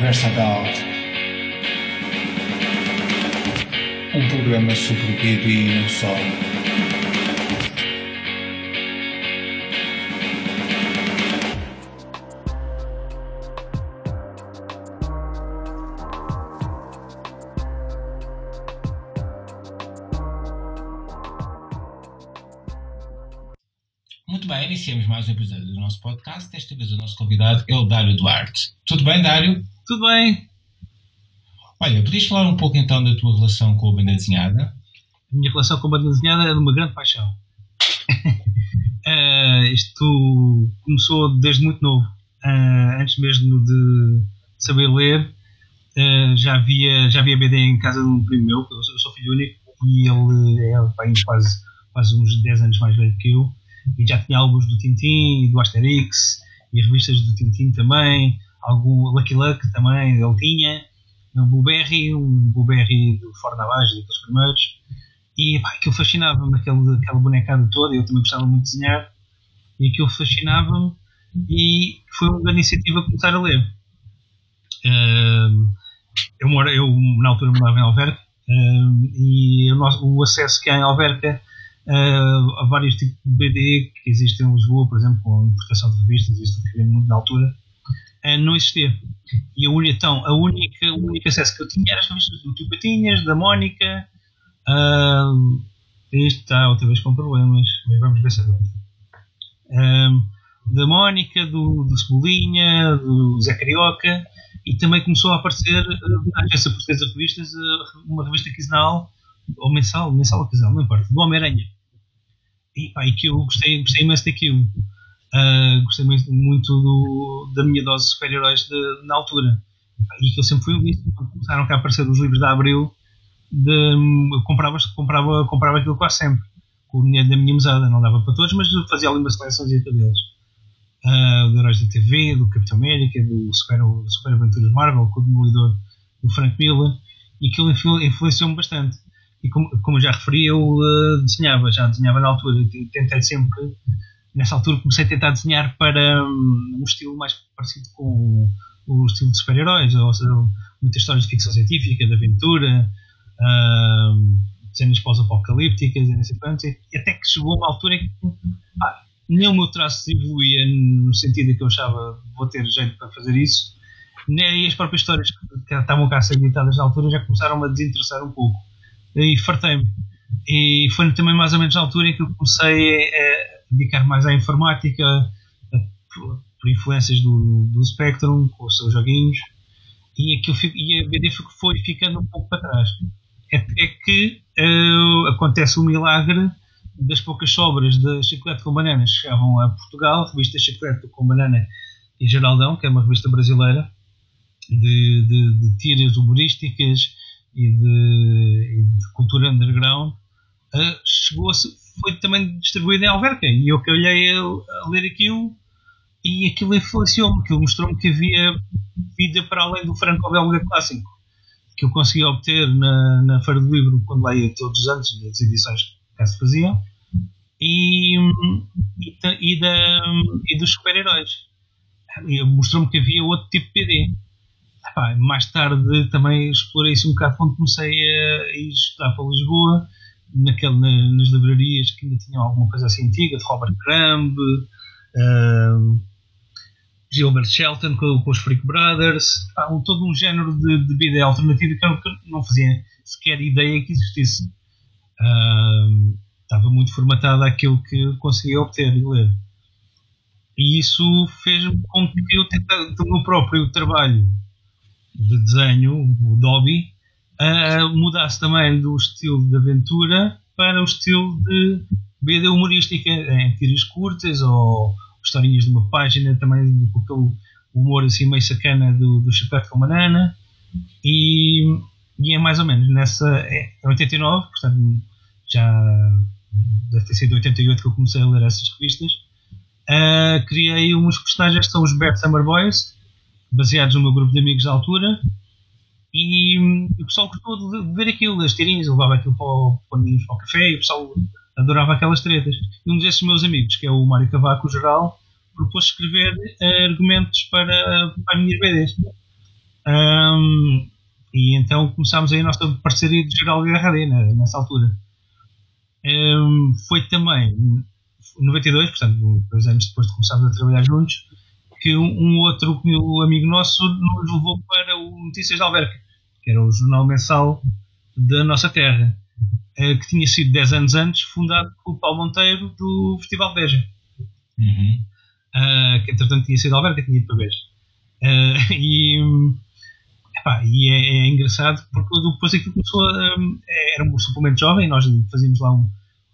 Conversa Adult. Um programa sobre o BD e não só. Muito bem, iniciamos mais um episódio do nosso podcast. Desta vez o nosso convidado é o Dário Duarte. Tudo bem, Dário? Tudo bem. Olha, podias falar um pouco então da tua relação com a banda desenhada? A minha relação com a banda desenhada é de uma grande paixão. uh, isto começou desde muito novo. Uh, antes mesmo de saber ler, uh, já, havia, já havia BD em casa de um primo meu, eu sou, eu sou filho único, e ele é pai, quase, quase uns 10 anos mais velho que eu e já tinha álbuns do Tintin e do Asterix e revistas do Tintin também, algum Lucky Luck também ele tinha, um Blueberry, um Blueberry do Fora da Baixa, daqueles primeiros, e pá, aquilo fascinava-me, aquela bonecada toda, eu também gostava muito de desenhar, e aquilo fascinava-me, e foi uma grande iniciativa começar a ler. Eu, moro, eu, na altura, morava em Alverca, e o, acesso que há em Alverca uh, há vários tipos de BD que existem em Lisboa, por exemplo, com a importação de revistas, isto que muito na altura, uh, não existia. E a então, a única, o único acesso que eu tinha era as revistas do Tio Patinhas, da Mónica. Uh, isto está outra vez com problemas, mas vamos ver se aguenta. Uh, da Mónica, do, do Cebolinha, do Zé Carioca, e também começou a aparecer na Agência Portuguesa de Revistas uma revista quinzenal ou mensal, mensal ou quinzenal, não importa, do Homem-Aranha. E, e que eu gostei, gostei imenso daquilo. Uh, gostei muito, muito do, da minha dose de super-heróis na altura. E que eu sempre fui um vício. Quando começaram a aparecer os livros da Abril, de, eu comprava, comprava, comprava aquilo quase sempre. Com o dinheiro da minha mesada. Não dava para todos, mas fazia ali uma seleção deles. Uh, do Heróis da TV, do Capitão América, do Super, Super Aventuras Marvel, com o Demolidor do Frank Miller. E aquilo influenciou-me bastante e como, como já referi, eu uh, desenhava, já desenhava na altura, tentei sempre, nessa altura comecei a tentar desenhar para um, um estilo mais parecido com o, estilo de super-heróis, ou seja, muitas histórias de ficção científica, de aventura, uh, cenas pós-apocalípticas e e até que chegou uma altura em que nem o meu traço evoluía no sentido que eu achava vou ter jeito para fazer isso, nem as próprias histórias que estavam cá a ser editadas na altura já começaram a desinteressar um pouco e fartei-me. E foi também mais ou menos na altura em que eu comecei a dedicar mais à informática, por influências do, do Spectrum, com os seus joguinhos, e, aquilo, e a BD foi ficando um pouco para trás. Até que uh, acontece o milagre das poucas sobras da Chiclete com Banana. Chegavam a Portugal, a revista Chiclete com Banana e Geraldão, que é uma revista brasileira de, de, de tiras humorísticas e de, de cultura underground. Uh, chegou foi também distribuído em Alverca. E eu que olhei a, a ler aquilo e aquilo influenciou-me, aquilo mostrou-me que havia vida para além do franco-belga clássico que eu conseguia obter na, na Feira do Livro quando lá ia todos os anos das edições que se faziam e, e, e, da, e dos super-heróis. Mostrou-me que havia outro tipo de PD mais tarde também explorei isso um bocado quando comecei a, ir estudar para Lisboa, naquele, na, nas livrarias que ainda tinham alguma coisa assim antiga, de Robert Crumb, uh, Gilbert Shelton com, com, os Freak Brothers, epá, um, todo um género de, de vida alternativa que eu não fazia sequer ideia que existisse. Uh, estava muito formatado àquilo que conseguia obter e ler. E isso fez com que eu tentasse, do meu próprio trabalho de desenho, o Dobby, uh, mudasse também do estilo de aventura para o estilo de BD humorística, em tiras curtas ou historinhas de uma página, também com aquele humor assim meio sacana do, do com Banana. E, e é mais ou menos nessa. É 89, portanto já deve ter sido 88 que eu comecei a ler essas revistas. Uh, criei uns personagens que são os Bert Summer Boys, baseados no meu grupo de amigos da altura. E, e o pessoal gostou de ver aquilo, as tirinhas, levava aquilo para o, para o café e o pessoal adorava aquelas tretas. E um desses meus amigos, que é o Mário Cavaco Geral, propôs escrever uh, argumentos para, para as minhas BDs. Um, e então começámos aí a nossa parceria de geral RD né, nessa altura. Um, foi também em 92, portanto, dois anos depois de começarmos a trabalhar juntos, que um, um outro um amigo nosso nos levou para o Notícias de Alverca, que era o jornal mensal da nossa terra, uh, que tinha sido 10 anos antes fundado pelo Paulo Monteiro do Festival de Beja. Uhum. Uh, que entretanto tinha sido Alverca, tinha ido para Beja. Uh, e, epá, e é, é, engraçado porque depois aquilo começou a, era um suplemento jovem, nós fazíamos lá um,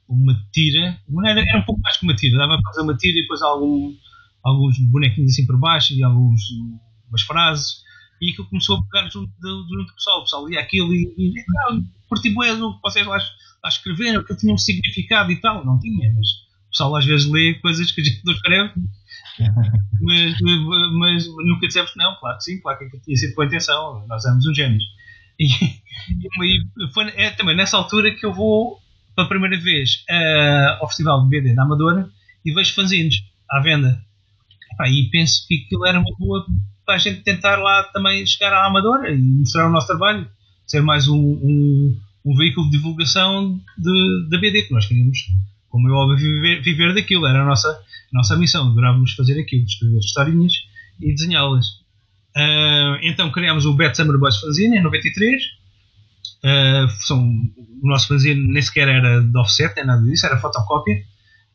uma tira, era, era um pouco mais que uma tira, dava para fazer uma tira e depois algum, alguns bonequinhos assim por baixo e alguns umas frases e aquilo começou a pegar junto, junto do pessoal, o pessoal lia aquilo e, e ah, curti bué o que vocês lá, lá escreveram, que tinha um significado e tal, não tinha, mas o pessoal às vezes lê coisas que a gente não escreve mas, mas, nunca dissemos que não, claro que sim, claro que tinha sido com a intenção, nós éramos uns gênios. E, e foi é também nessa altura que eu vou pela primeira vez uh, ao Festival de BD da Amadora e vejo fanzines à venda. E penso que aquilo era uma boa para a gente tentar lá também chegar à Amadora e mostrar o nosso trabalho, ser mais um, um, um veículo de divulgação da BD que nós queríamos, como eu óbvio, viver, viver daquilo, era a nossa nossa missão, adorávamos fazer aquilo, escrever historinhas e desenhá-las. Uh, então criámos o Bad Summer Boys Fanzine em 93. Uh, são, o nosso fanzine nem sequer era de offset, nem nada disso, era fotocópia.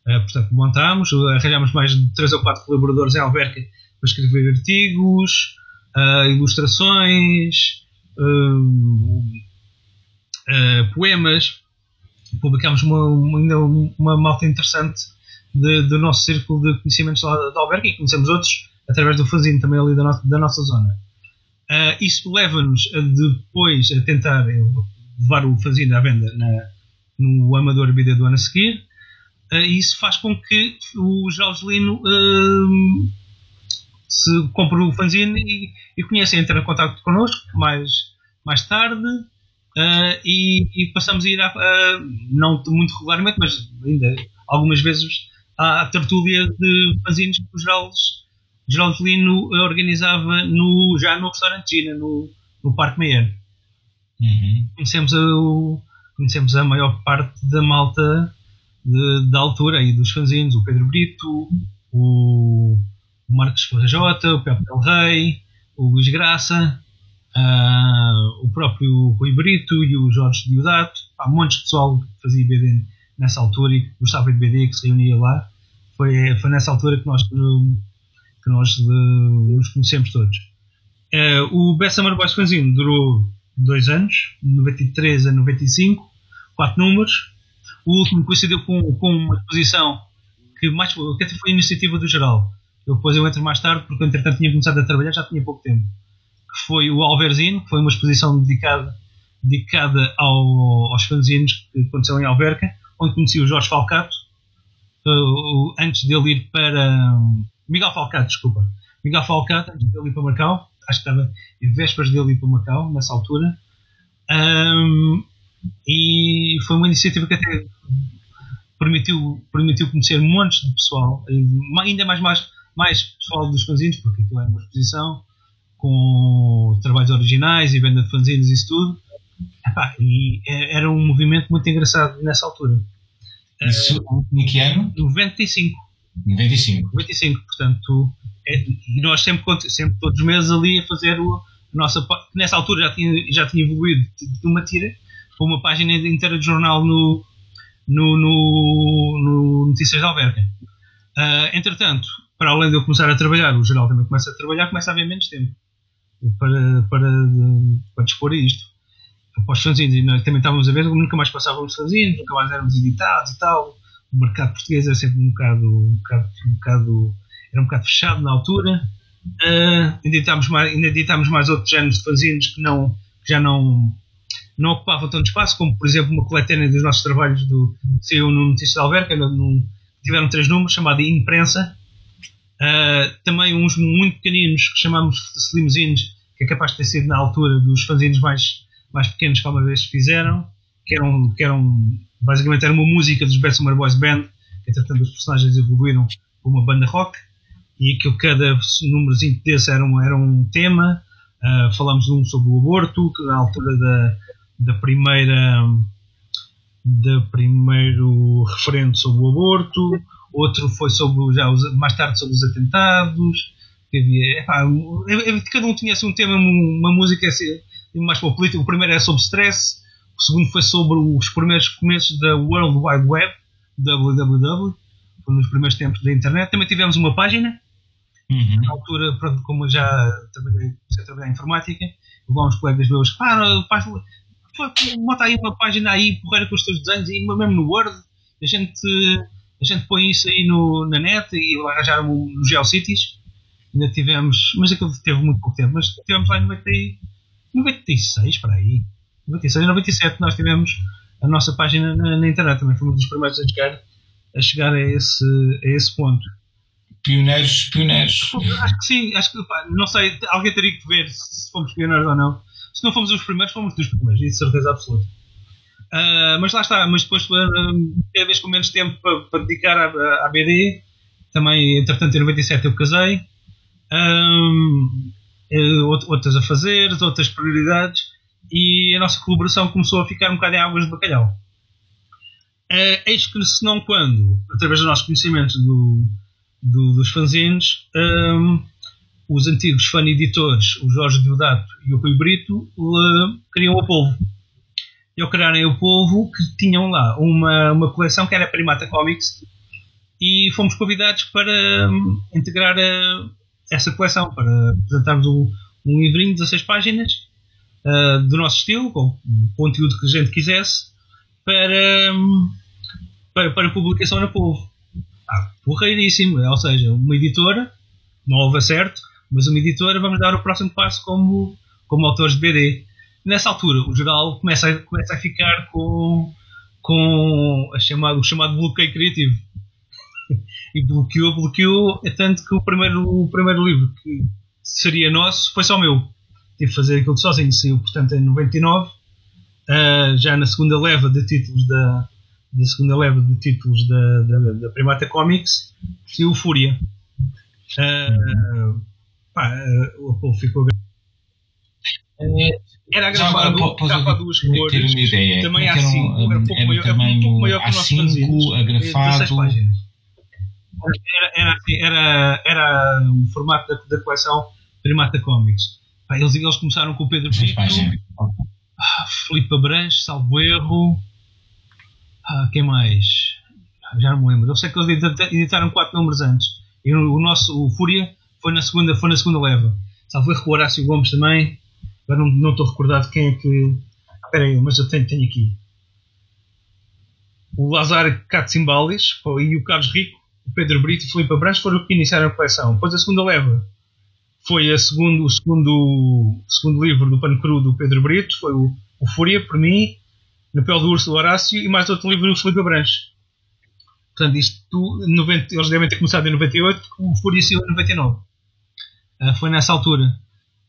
Uh, portanto, montámos, arranjámos mais de 3 ou 4 colaboradores em Alverca para escrever artigos, ilustrações, poemas. Publicámos uma, uma, uma malta interessante de, do nosso círculo de conhecimentos lá de Albergue e conhecemos outros através do fanzine também ali da, no, da nossa zona. Uh, isso leva-nos depois a tentar levar o fanzine à venda na, no Amador Vida do ano a seguir. Uh, e isso faz com que o Jorge Lino uh, se compre o fanzine e, e conheça, entra em contato connosco mais, mais tarde. Uh, e, e, passamos a ir, a, não muito regularmente, mas ainda algumas vezes à tertúlia de fanzines que o Geraldo, Geraldo Lino organizava no, já no restaurante Gina, no, no Parque Meyer. Uhum. Conhecemos, a, conhecemos a maior parte da malta da altura e dos fanzines, o Pedro Brito, o, o Marcos Ferrajota, o Pepe Del Rey, o Luís Graça, uh, o próprio Rui Brito e o Jorge Diodato. Há montes de pessoal que fazia BD nessa altura e gostava de BD que se reunia lá. Foi, foi nessa altura que nós, que nós de, nos conhecemos todos. Uh, o Best Summer Boys Fanzine durou dois anos, 93 a 95, quatro números. O último coincidiu com, com uma exposição que mais que até foi iniciativa do geral. Eu depois eu entro mais tarde porque entretanto tinha começado a trabalhar, já tinha pouco tempo. Que foi o Alverzine, que foi uma exposição dedicada, dedicada ao, aos fanzines que aconteceu em Alverca onde conheci o Jorge Falcato, uh, antes dele ir para. Miguel Falcato, desculpa. Miguel Falcato, antes dele ir para Macau, acho que estava em vésperas dele ir para Macau, nessa altura. Um, e foi uma iniciativa que até permitiu, permitiu conhecer montes de pessoal, ainda mais, mais, mais pessoal dos fanzines, porque aquilo era uma exposição com trabalhos originais e venda de fanzines e isso tudo. Epá, e é, era um movimento muito engraçado nessa altura. Isso em que ano? 95. 95. 95, portanto, é, e nós sempre, sempre todos os meses ali a fazer o, a nossa. Nessa altura já tinha, já tinha evoluído de, uma tira para uma página inteira de jornal no, no, no, no Notícias da Alverca. Uh, entretanto, para além de eu começar a trabalhar, o geral também começa a trabalhar, começa a haver menos tempo para, para, para dispor a isto para os e nós também estávamos a ver, nunca mais passávamos fanzines, nunca mais éramos editados e tal. O mercado português era sempre um bocado, um bocado, um bocado era um bocado fechado na altura. Uh, editámos mais, ainda editámos mais outros géneros de fanzines que, não, que já não, não ocupavam tanto espaço, como por exemplo uma coletânea dos nossos trabalhos do saiu no Notícias de no, tiveram três números, chamada Imprensa. Uh, também uns muito pequeninos que chamamos de Slimzines, que é capaz de ter sido na altura dos fanzines mais mais pequenos que alguma vez fizeram, que eram, que eram basicamente era uma música dos Bad Summer Boys Band, que entretanto os personagens evoluíram para uma banda rock, e que cada númerozinho desse era um, era um tema. Uh, falamos de um sobre o aborto, que na altura da, da primeira da primeiro referendo sobre o aborto, outro foi sobre já os, mais tarde sobre os atentados. Havia, epá, cada um tinha assim, um tema, uma música assim, mais para o político. O primeiro era sobre stress, o segundo foi sobre os primeiros começos da World Wide Web, www, foi nos primeiros tempos da internet. Também tivemos uma página, uhum. na altura, pronto, como já trabalhei, a trabalhar em informática, vão uns colegas meus, faz, bota aí uma página aí, porreira com os teus desenhos, e mesmo no Word, a gente, a gente põe isso aí no, na net e arranjaram no GeoCities. Ainda tivemos, mas aquilo teve muito pouco tempo, mas tivemos lá em 90, 96 para aí. 96, 97 nós tivemos a nossa página na, na internet, também fomos dos primeiros a chegar, a chegar a, esse, a esse ponto. Pioneiros, pioneiros. Acho que sim, acho que, pá, não sei, alguém teria que ver se fomos pioneiros ou não se não fomos os primeiros, fomos dos primeiros, isso certeza absoluta. Uh, mas lá está, mas depois, uh, cada vez com menos tempo para, para dedicar à, à, BD, também, entretanto, em 97 eu casei, um, outras a fazer, outras prioridades, e a nossa colaboração começou a ficar um bocado em águas de bacalhau. Uh, eis que, se não quando, através dos nossos conhecimentos do, do, dos fanzines, os antigos fan editores, o Jorge Diodato e o Rui Brito, criam o Polvo. E ao criarem o Polvo, que tinham lá uma, uma coleção que era Primata Comics, e fomos convidados para um, integrar a, essa coleção, para apresentarmos um, um livrinho de 16 páginas uh, do nosso estilo, com o conteúdo que a gente quisesse, para, um, para, para publicação na Polvo. Ah, porreiríssimo, ou seja, uma editora, nova certo, mas uma editora vamos dar o próximo passo como, como autores de BD. Nessa altura, o geral começa a, começa a ficar com, com a chamado, o chamado bloqueio criativo. e bloqueou, bloqueou, é tanto que o primeiro, o primeiro livro que seria nosso foi só meu. Tive que fazer aquilo sozinho, saiu portanto em 99, uh, ah, já na segunda leva de títulos da, da segunda leva de títulos da, da, da Primata Comics, saiu Fúria. Uh, Pá, eh, o Apolo ficou é, era gravado capa duas cores. Ter uma ideia. Também há cinco. Era um pouco maior, era um pouco maior que o nosso A5, agrafado. Era, era, assim, era, era o formato da, da coleção Primata Comics. Pá, eles, eles começaram com o Pedro Brito, ah, Filipe Abranches, salvo erro. Ah, quem mais? Já não me lembro. Eu sei que eles editaram quatro números antes. E o, o nosso, o Fúria, foi na segunda, foi na segunda leva. Salvo o Horácio Gomes também. Agora não, não estou recordado quem é que. Espera aí, mas eu tenho, tenho aqui. O Lazar Katsimbalis e o Carlos Rico, o Pedro Brito e o Filipe Abrantes foram que iniciaram a coleção. Depois a segunda leva foi a segundo, o segundo, segundo livro do Pano Cru do Pedro Brito, foi o, o Fúria, por mim, Na Pele do Urso do Horácio e mais outro livro do Filipe Abranches. Portanto, isto, 90, eles devem ter começado em 98, o Fúria saiu em 99. Uh, foi nessa altura.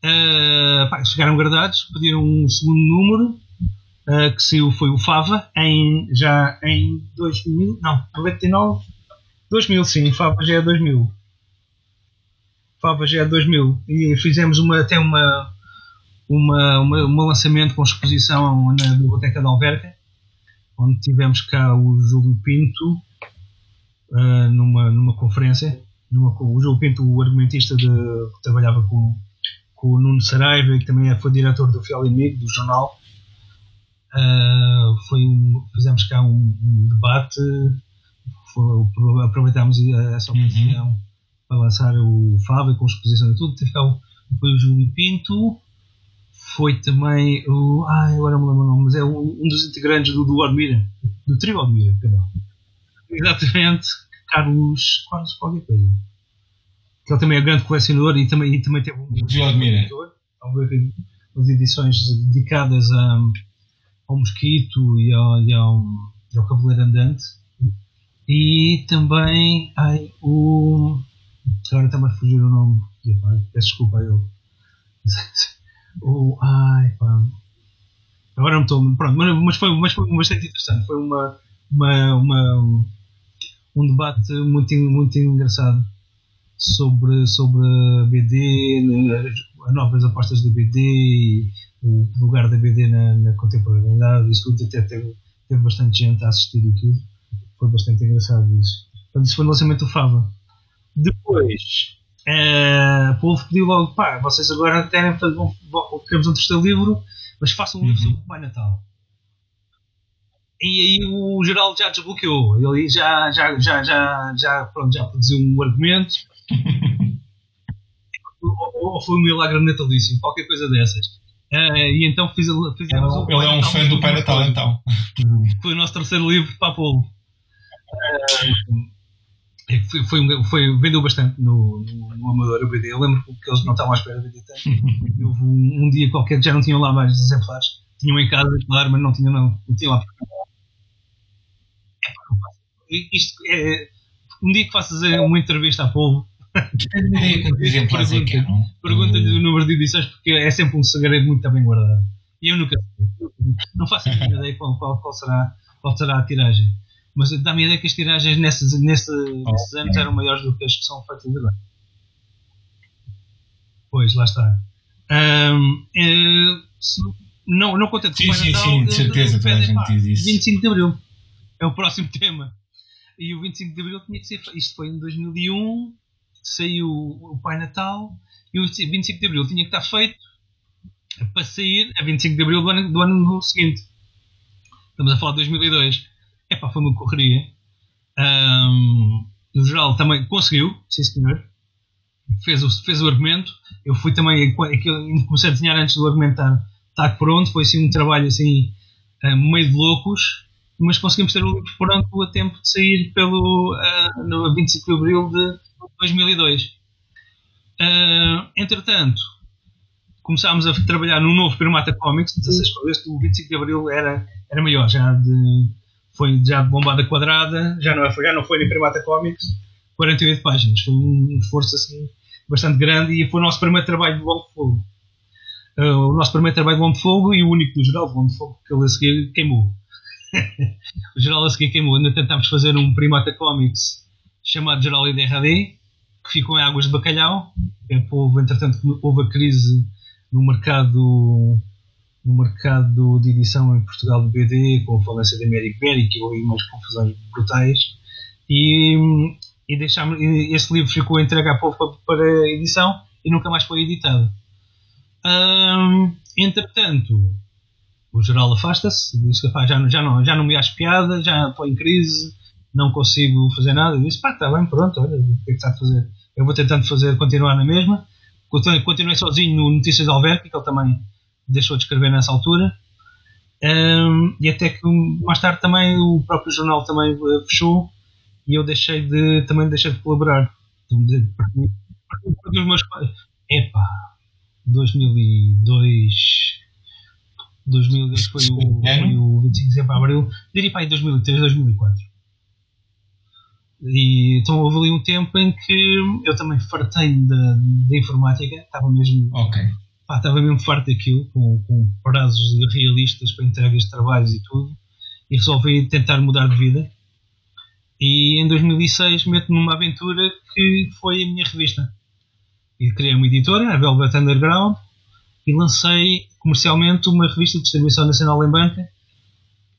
Uh, pá, chegaram gradados, pediram um segundo número, uh, que saiu, foi o Fava, em, já em 2000, não, 99, 2000 sim, Fava já é 2000. Fava já é 2000. E fizemos uma, até uma, uma, uma, um lançamento com exposição na Biblioteca de Alverca, onde tivemos cá o Júlio Pinto numa, numa conferência o João Pinto, o argumentista de, que trabalhava com, com o Nuno Saraiva, que também foi diretor do Fiel Inimigo, do jornal. Uh, foi um, fizemos cá um, um debate, foi, aproveitámos essa uhum. ocasião uhum. para lançar o Fábio com exposição e tudo. foi o Júlio Pinto, foi também o. Ai, agora não me lembro o nome, mas é um, um dos integrantes do, do Admira, do trio Admira, perdão. Exatamente, Carlos, Carlos qualquer coisa. Que ele também é grande colecionador e também, e também teve um. Admira. As edições dedicadas a, ao mosquito e ao, e ao, e ao cavaleiro andante. E também ai, o. Agora está-me a fugir o nome. Peço desculpa eu. o. Ai pá. Agora não estou. Pronto, mas foi, mas foi bastante interessante. Foi uma, uma, uma um debate muito, muito engraçado. sobre, sobre a BD, as novas apostas da BD e o lugar da BD na, na contemporaneidade, isso tudo até teve, teve bastante gente a assistir e tudo. Foi bastante engraçado isso. Portanto, isso foi o lançamento do Fava. Depois, o povo pediu logo, pá, vocês agora querem fazer, vão, queremos um terceiro livro, mas façam um livro uhum. sobre o Pai Natal. E aí o Geraldo já desbloqueou, ele já, já, já, já, já, pronto, já produziu um argumento. ou, ou foi um milagre natalício, qualquer coisa dessas. Uh, e então fiz, fizemos um Ele é um fã do Pai Natal, então. Foi o nosso terceiro livro para a povo. Uh, foi, foi, foi, vendeu bastante no, no, no Amador BD. Eu lembro que eles não estavam à espera de vender tanto. Houve um, um, dia qualquer que já não tinham lá mais exemplares. Tinham em casa, claro, mas não tinham, não, não tinham lá. É, isto é, um dia que faças uma entrevista a povo. Pergunta-lhe o número de edições porque é sempre um segredo muito bem guardado. E eu nunca não faço a ideia qual, qual, qual, será, qual será a tiragem. Mas dá-me a ideia que as tiragens nesses, nesse, oh, nesses anos eram maiores do que as que são feitas agora. Pois, lá está. Um, é, não, não contente sim, sim, sim, de certeza, toda a gente diz isso. 25 de Abril é o próximo tema. E o 25 de Abril tinha que ser. Isto foi em 2001, saiu o Pai Natal, e o 25 de Abril tinha que estar feito para sair a 25 de Abril do ano, do ano seguinte. Estamos a falar de 2002 epá, foi uma correria. Um, no geral também conseguiu, sim senhor. Fez o, fez o argumento. Eu fui também, comecei a desenhar antes do argumento estar, estar pronto. Foi assim um trabalho assim, um, meio de loucos, mas conseguimos ter o livro pronto a tempo de sair pelo, uh, no 25 de abril de 2002. Uh, entretanto, começámos a trabalhar num novo Primata Comics. 16 este, o 25 de abril era, era maior, já de foi já de bombada quadrada, já não, foi, já não foi nem Primata Comics, 48 páginas. Foi um esforço assim bastante grande e foi o nosso primeiro trabalho de de Fogo. Uh, o nosso primeiro trabalho de de Fogo e o único do geral de de Fogo que ele a seguir queimou. o geral a seguir queimou. Ainda tentámos fazer um Primata Comics chamado Geral IDRD, que ficou em águas de bacalhau. É, houve, entretanto, houve a crise no mercado no mercado de edição em Portugal de BD, com a falência da América Ibérica e umas confusões brutais. E, e deixámos, esse livro ficou entregue povo para, para edição e nunca mais foi editado. Hum, entretanto, o geral afasta-se, diz que já, já, não, já não me acho piada, já estou em crise, não consigo fazer nada. Eu disse, pá, está bem, pronto, olha, o que é que está a fazer? Eu vou tentando fazer, continuar na mesma. Continuei sozinho no Notícias de Alverca, que ele também deixou de escrever nessa altura. Um, e até que mais tarde também o próprio jornal também uh, fechou e eu deixei de também deixei de colaborar. Então, de, perdi, perdi os meus. Epá, 2002 2002 foi o, foi o 25 de dezembro de abril, diria para aí 2003, 2004. E então houve ali um tempo em que eu também fartei da, da informática, estava mesmo okay pá, estava mesmo farto daquilo, com, com prazos realistas para entregas de trabalhos e tudo, e resolvi tentar mudar de vida. E em 2006 meto-me numa aventura que foi a minha revista. E criei uma editora, a Velvet Underground, e lancei comercialmente uma revista de distribuição nacional em banca,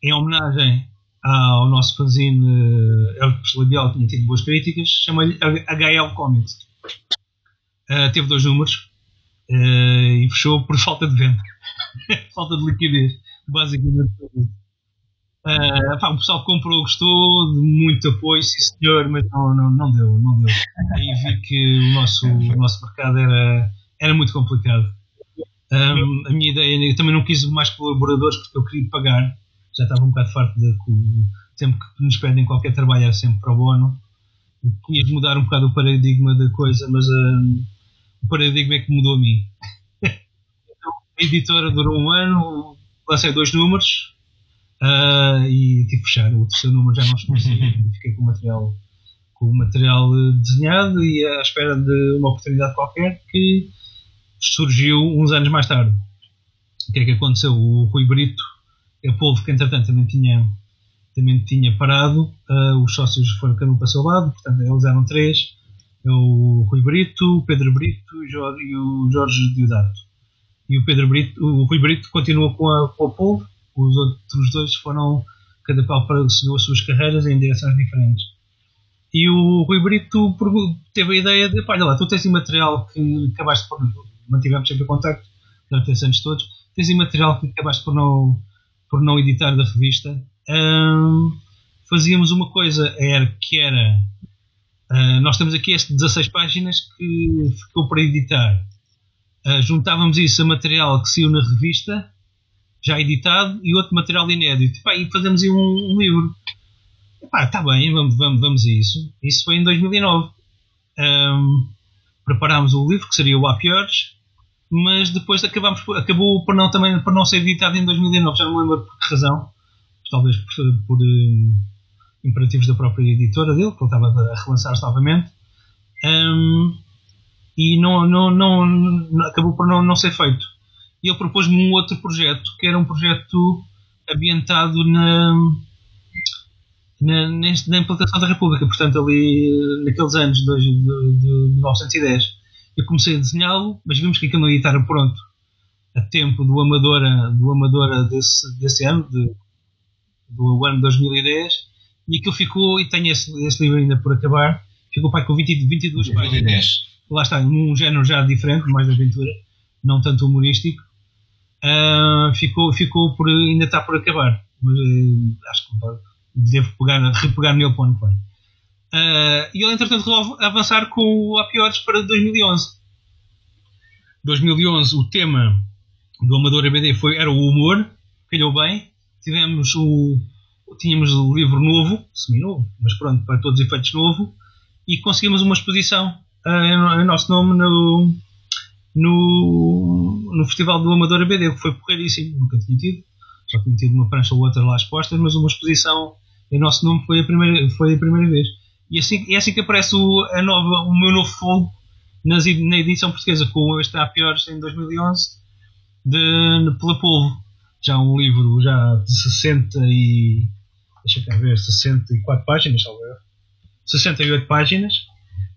em homenagem ao nosso fanzine uh, Elvis Labial, que tinha tido boas críticas, chama-lhe HL Comics. Uh, teve dois números, uh, e fechou por falta de venda, falta de liquidez, basicamente. Uh, pá, o pessoal comprou gostou, muito apoio, sim senhor, mas não, não, não deu, não deu. Aí vi que o nosso, o nosso mercado era, era muito complicado. Um, a minha ideia, eu também não quis mais colaboradores porque eu queria pagar, já estava um bocado farto de sempre que nos pedem qualquer trabalho é sempre para o bono. Quis mudar um bocado o paradigma da coisa, mas um, o paradigma é que mudou a mim. então, a editora durou um ano, lancei dois números uh, e tive que fechar. O terceiro número já não consegui, fiquei com o material, com o material desenhado e à espera de uma oportunidade qualquer que surgiu uns anos mais tarde. O que é que aconteceu? O Rui Brito, é o povo que entretanto também tinha, também tinha parado, uh, os sócios foram cada um para o seu lado, portanto eles eram três É o Rui Brito, o Pedro Brito e o Jorge Diodato. E o Pedro Brito, o Rui Brito continua com a, com a Polvo, os outros dois foram, cada qual seguiu as suas carreiras em direções diferentes. E o Rui Brito teve a ideia de, olha lá, tu tens material que acabaste por, mantivemos sempre contacto durante esses anos todos, tens material que acabaste por não, por não editar da revista, fazíamos uma coisa, era, que era Uh, nós temos aqui este 16 páginas que ficou para editar. Uh, juntávamos isso a material que saiu na revista, já editado, e outro material inédito. Pá, e fazemos aí um, um livro. Está bem, vamos, vamos, vamos a isso. Isso foi em 2009. Um, preparámos o livro, que seria o A Piores, mas depois acabamos, acabou por não, também, por não ser editado em 2009. Já não me lembro por que razão. Talvez por, por imperativos da própria editora dele, que ele estava a relançar-se novamente. Um, e não, não, não, acabou por não, não ser feito. E ele propôs-me um outro projeto, que era um projeto ambientado na, na, na implantação da República, portanto, ali naqueles anos de, de, de 1910. Eu comecei a desenhá-lo, mas vimos que aquilo não ia estar pronto a tempo do Amadora, do Amadora desse, desse ano, de, do ano 2010 e aquilo ficou, e tenho esse, esse livro ainda por acabar, ficou pai com 20, 22 páginas. Lá está, num género já diferente, mais aventura, não tanto humorístico. Uh, ficou, ficou por, ainda está por acabar, mas uh, acho que devo pegar, repegar nele para o ano que vem. Uh, e ele, entretanto, resolve avançar com o Apiores para 2011. 2011, o tema do Amador ABD foi, era o humor, calhou bem. Tivemos o, tínhamos o livro novo, semi-novo, mas pronto, para todos os efeitos novo, e conseguimos uma exposição uh, em nosso nome no, no, no Festival do Amador ABD, que foi porreiríssimo, nunca tinha tido, já tinha tido uma prancha ou outra lá expostas, mas uma exposição em nosso nome foi a primeira, foi a primeira vez. E assim, é assim que aparece o, a nova, o meu novo fogo nas, na edição portuguesa, com este A Piores em 2011, de, pela Polvo. Já um livro já de 60 e deixa cá ver, 64 páginas, talvez. 68 páginas.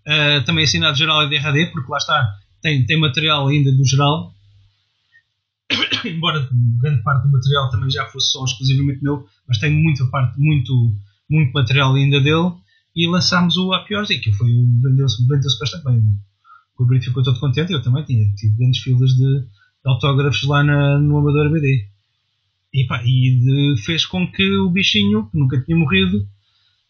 Uh, também assinado geral e DRD, porque lá está, tem, tem material ainda do geral. Embora grande parte do material também já fosse só exclusivamente meu, mas tem muita parte, muito, muito material ainda dele. E lançámos o A e que foi, vendeu-se vendeu bastante bem. O Brito ficou todo contente, eu também tinha tido grandes filas de, de autógrafos lá na, no Amador BD. E, pá, e de, fez com que o bichinho, que nunca tinha morrido,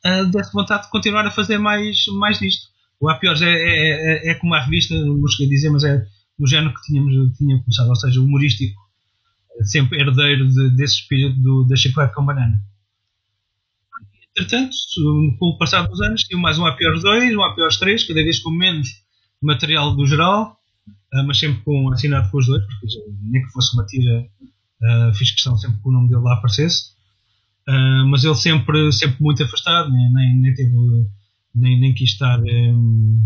uh, desse vontade de continuar a fazer mais, mais disto. O A é, é, é, é, como a revista, não cheguei a dizer, mas é o género que tínhamos, tinha começado, ou seja, humorístico, sempre herdeiro de, desse espírito do, da chiclete com banana. Entretanto, com o passar dos anos, tive mais um A Piores 2, um A Piores 3, cada vez com menos material do geral, uh, mas sempre com assinado com os dois, porque nem que fosse uma tira Uh, fiz questão sempre que o nome dele lá aparecesse. Uh, mas ele sempre, sempre muito afastado, nem, nem, nem, teve, nem, nem quis estar um,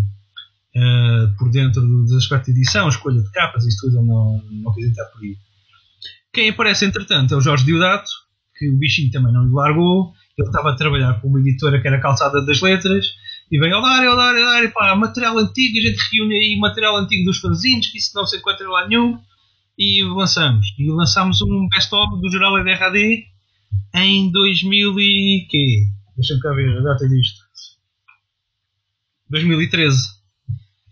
uh, ah, por dentro dos aspectos de edição, escolha de capas e tudo, ele não, não quis entrar por aí. Quem aparece, entretanto, é o Jorge Diodato, que o bichinho também não lhe largou. Ele estava a trabalhar com uma editora que era Calçada das Letras e veio, olá, olá, olá, pá, material antigo, a gente reúne aí material antigo dos fanzines, que isso não se encontra lá nenhum e lançamos. E lançámos um best-of do Geral EDRAD em 2000 e quê? Deixa-me cá ver a data disto. 2013.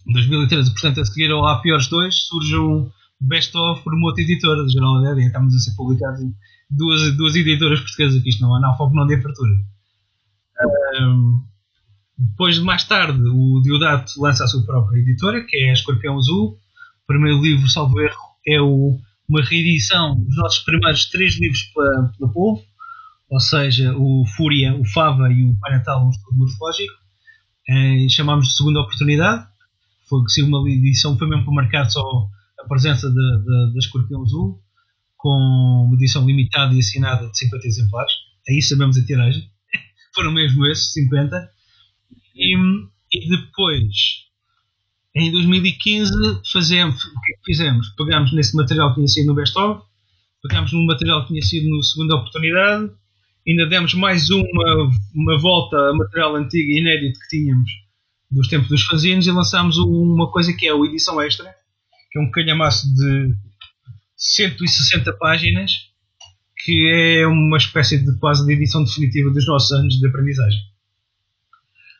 2013, portanto, a seguir ao A Piores 2 surge um best-of por uma outra editora do Geral EDRAD. Estamos a ser publicados duas, duas editoras portuguesas, que isto não é analfabeto, não de apertura. Um, depois, mais tarde, o Diodato lança a sua própria editora, que é a Escorpião Azul. O primeiro livro, salvo erro, é o, uma reedição dos nossos primeiros três livros pela, Povo, ou seja, o Fúria, o Fava e o Pai Natal, um estudo morfológico. É, chamámos de segunda oportunidade. Foi que uma edição foi mesmo para marcar só a presença da Escorpião Azul, com uma edição limitada e assinada de 50 exemplares. Aí sabemos a tiragem. Foram mesmo esses, 50. E, e depois em 2015 fazemos, o é que fizemos? Pegámos nesse material que tinha sido no Best of, pegámos no material que tinha sido no Segunda Oportunidade, ainda demos mais uma, uma volta a material antigo e inédito que tínhamos dos tempos dos fanzines e lançámos uma coisa que é a edição extra, que é um calhamaço de 160 páginas, que é uma espécie de quase de edição definitiva dos nossos anos de aprendizagem.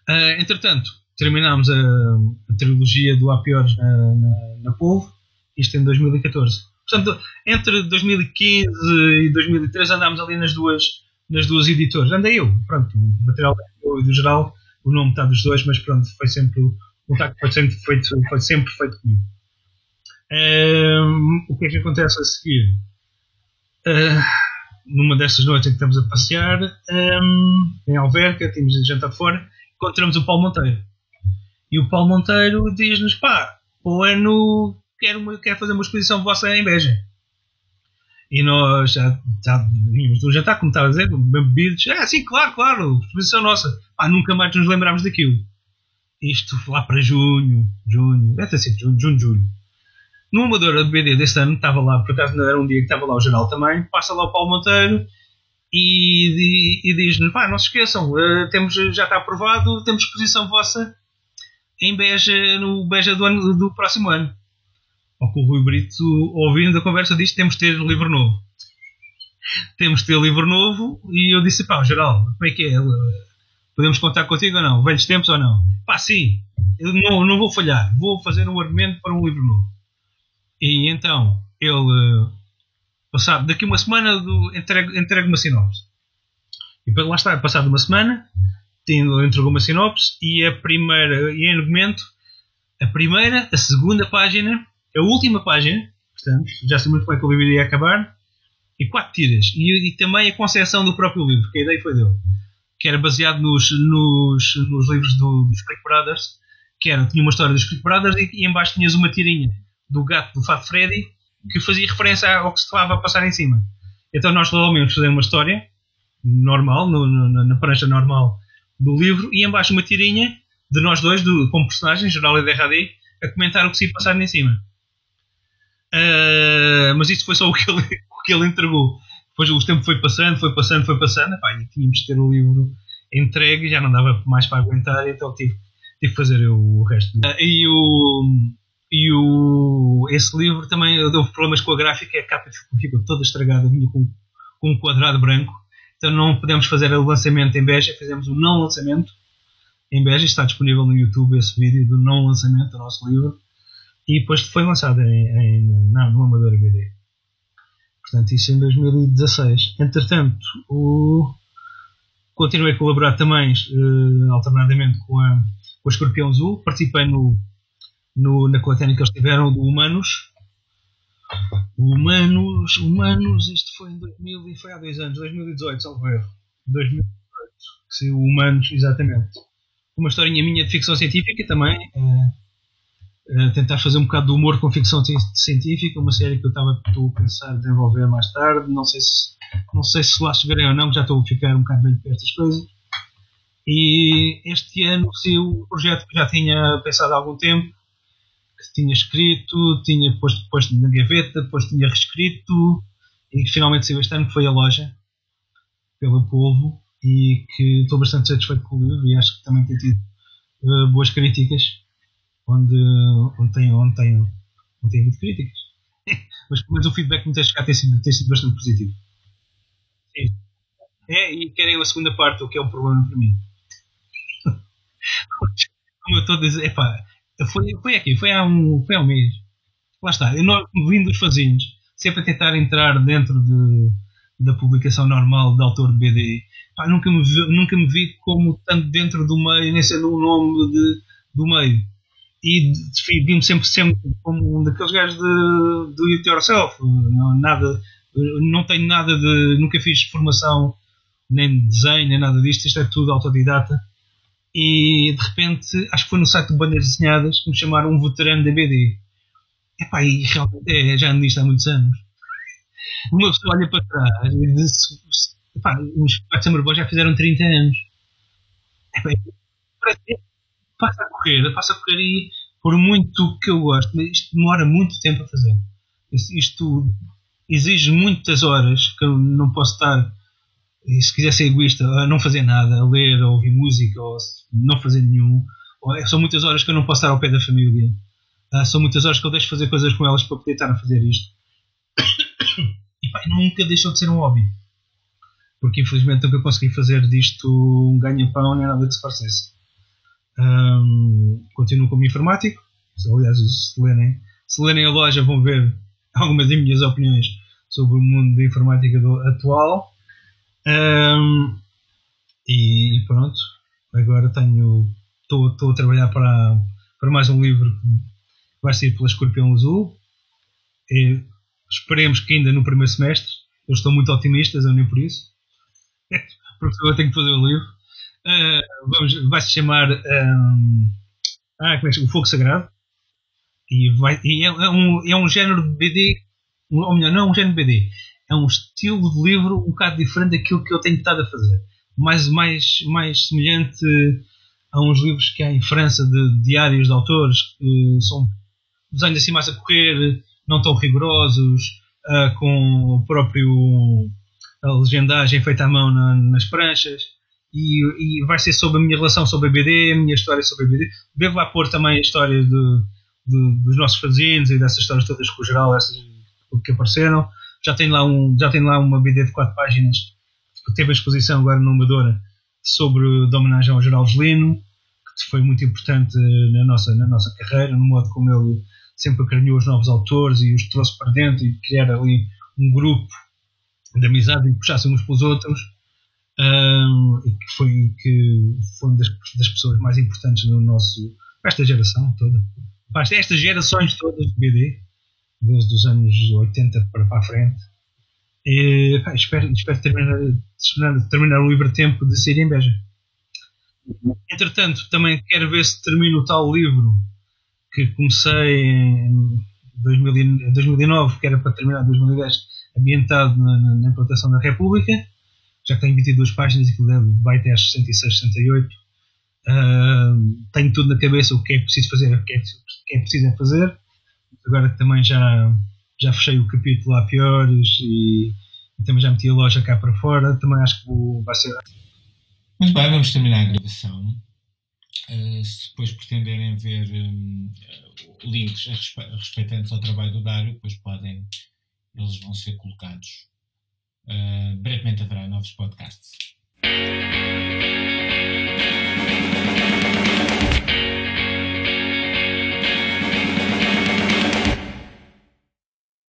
Uh, entretanto, terminámos a, a, trilogia do Apiores na, na, na isto em 2014. Portanto, entre 2015 e 2013 andámos ali nas duas, nas duas editoras. Andei eu, pronto, o material do, do geral, o nome está dos dois, mas pronto, foi sempre o contacto foi sempre feito, foi sempre feito comigo. O que é que acontece a seguir? Uh, numa dessas noites em que estamos a passear, um, em Alverca, tínhamos de jantar fora, encontramos o Paulo Monteiro. E o Paulo Monteiro diz-nos: pá, o ano quero fazer uma exposição vossa em Beja. E nós já, já vínhamos do jantar, como estava a dizer, bebidos. Ah, sim, claro, claro, exposição nossa. Pá, nunca mais nos lembrámos daquilo. Isto lá para junho, junho, deve ter sido junho, junho, julho. No Amadora de BD deste ano, estava lá, por acaso era um dia que estava lá o geral também, passa lá o Paulo Monteiro e, e, e diz-nos, pá, não se esqueçam, uh, temos, já está aprovado, temos exposição vossa em Beja, no Beja do, ano, do próximo ano. Ao que o Rui Brito, ouvindo a conversa, diz temos de ter livro novo. temos de ter livro novo e eu disse, pá, geral, como é que é? Podemos contar contigo ou não? Velhos tempos ou não? Pá, sim, eu não, não vou falhar, vou fazer um argumento para um livro novo. E então, ele, passado, daqui uma semana, entregue, entregue uma sinopse. E para lá está, passado uma semana, ele entregou uma sinopse e a primeira, e em argumento, a primeira, a segunda página, a última página, portanto, já sei muito como é que o livro iria acabar, e quatro tiras. E, e, também a concepção do próprio livro, que a ideia foi dele, que era baseado nos, nos, nos livros do, dos Click Brothers, que era, tinha uma história dos Click Brothers e, e embaixo tinhas uma tirinha do gato do Fat Freddy que fazia referência ao que se estava a passar em cima. Então nós resolvemos fazer uma história normal, no, no, na prancha normal do livro, e embaixo uma tirinha de nós dois, do, como personagens, geral e DRD, a comentar o que se ia passar em cima. Uh, mas isso foi só o que, ele, o que ele entregou. Depois o tempo foi passando, foi passando, foi passando, epá, e tínhamos de ter o livro entregue, já não dava mais para aguentar, então tive, tive que fazer o resto. Uh, e o e o, esse livro também houve problemas com a gráfica, a capa ficou toda estragada, vinha com, com um quadrado branco. Então não pudemos fazer o lançamento em Beja, fizemos o não lançamento em Beja. Está disponível no YouTube esse vídeo do não lançamento do nosso livro. E depois foi lançado em, em, não, no Amadora BD. Portanto, isso em 2016. Entretanto, o, continuei a colaborar também uh, alternadamente com a, com a Escorpião Azul. Participei no no, na coletânea que eles tiveram do Humanos. Humanos, Humanos, isto foi em 2000 e foi há dois anos, 2018, salvo erro. 2018, que saiu Humanos, exatamente. Uma historinha minha de ficção científica também. É, é, tentar fazer um bocado de humor com ficção científica, uma série que eu estava a pensar desenvolver mais tarde. Não sei se, não sei se lá chegarei ou não, já estou a ficar um bocado bem para estas coisas. E este ano saiu o projeto que já tinha pensado há algum tempo, tinha escrito, tinha posto, posto na gaveta, depois tinha reescrito e que finalmente saiu este ano, que foi a loja, pelo povo, e que estou bastante satisfeito com o livro e acho que também tem tido uh, boas críticas, onde, onde, tem, onde, tem, onde tem havido críticas. mas menos o feedback que me tem chegado tem sido, tem sido bastante positivo. Sim. É, e querem a segunda parte, o que é um problema para mim. Como eu estou a dizer, epá, foi, foi aqui, foi há, um, foi há um mês. Lá está, eu não, vindo dos fazinhos, sempre a tentar entrar dentro de, da publicação normal de autor de BD. Pá, nunca, me vi, nunca me vi como tanto dentro do meio, nem sendo um nome de, do meio. E vi-me sempre, sempre como um daqueles gajos de, do it yourself. Não, nada, não tenho nada de. Nunca fiz formação nem de desenho, nem nada disto. Isto é tudo autodidata e de repente, acho que foi no site de Bandas Desenhadas que me chamaram um veterano da BD. Epá, e realmente é, já ando nisto há muitos anos. Uma pessoa olha para trás e diz: epá, os Pats Samurai já fizeram 30 anos. Epá, passa a correr, passa a correr e por muito que eu gosto, isto demora muito tempo a fazer. Isto, exige muitas horas que eu não posso estar se quiser ser egoísta, não fazer nada, ler, a ouvir música, ou não fazer nenhum, são muitas horas que eu não posso estar ao pé da família. Uh, são muitas horas que eu deixo fazer coisas com elas para poder estar a fazer isto. E pá, nunca deixou de ser um hobby. Porque infelizmente nunca consegui fazer disto um ganha-pão nem nada que se parecesse. Um, continuo como informático. Aliás, se lerem, se lerem a loja vão ver algumas das minhas opiniões sobre o mundo da informática atual. Um, e pronto, agora tenho. Estou a trabalhar para, para mais um livro que vai sair pela Escorpião Azul. E esperemos que ainda no primeiro semestre. Eu estou muito otimista, eu nem por isso. Porque eu tenho que fazer o livro. Uh, vamos, vai se chamar um, ah, como é que O Fogo Sagrado. E, vai, e é, é, um, é um género de BD, ou melhor, não é um género de BD, é um estilo de livro um bocado diferente daquilo que eu tenho estado a fazer mais, mais, mais semelhante a uns livros que há em França de diários de autores que são desenhos assim mais a correr, não tão rigorosos, uh, com o próprio a legendagem feita à mão na, nas pranchas. E, e, vai ser sobre a minha relação sobre a BD, a minha história sobre a BD. Devo lá pôr também a história de, de, dos nossos fazinos e dessas histórias todas com o geral, essas que apareceram. Já tenho lá, um, já tenho lá uma BD de 4 páginas teve a exposição agora no Amadora sobre de homenagem ao Geraldo Lino, que foi muito importante na nossa, na nossa carreira, no modo como ele sempre acarinhou os novos autores e os trouxe para dentro e criar ali um grupo de amizade e puxassem uns pelos outros. Um, e que foi, que foi uma das, das, pessoas mais importantes no nosso. esta geração toda. Estas gerações todas de BD, desde os anos 80 para, para a frente. E, pá, espero, espero terminar, terminar, terminar o livro tempo de sair em Beja. Entretanto, também quero ver se termino o tal livro que comecei em 2009, que era para terminar em 2010, ambientado na, na implantação da República. Já que tenho 22 páginas e que vai até às 66, 68. Uh, tenho tudo na cabeça o que é preciso fazer, o que é, o que é preciso fazer. Agora também já já fechei o capítulo a piores e, e, também já meti a loja cá para fora. Também acho que vou, vai ser. Muito bem, vamos terminar a gravação. Uh, se depois pretenderem ver um, links respeitantes ao trabalho do Dário, depois podem, eles vão ser colocados. Uh, brevemente haverá novos podcasts.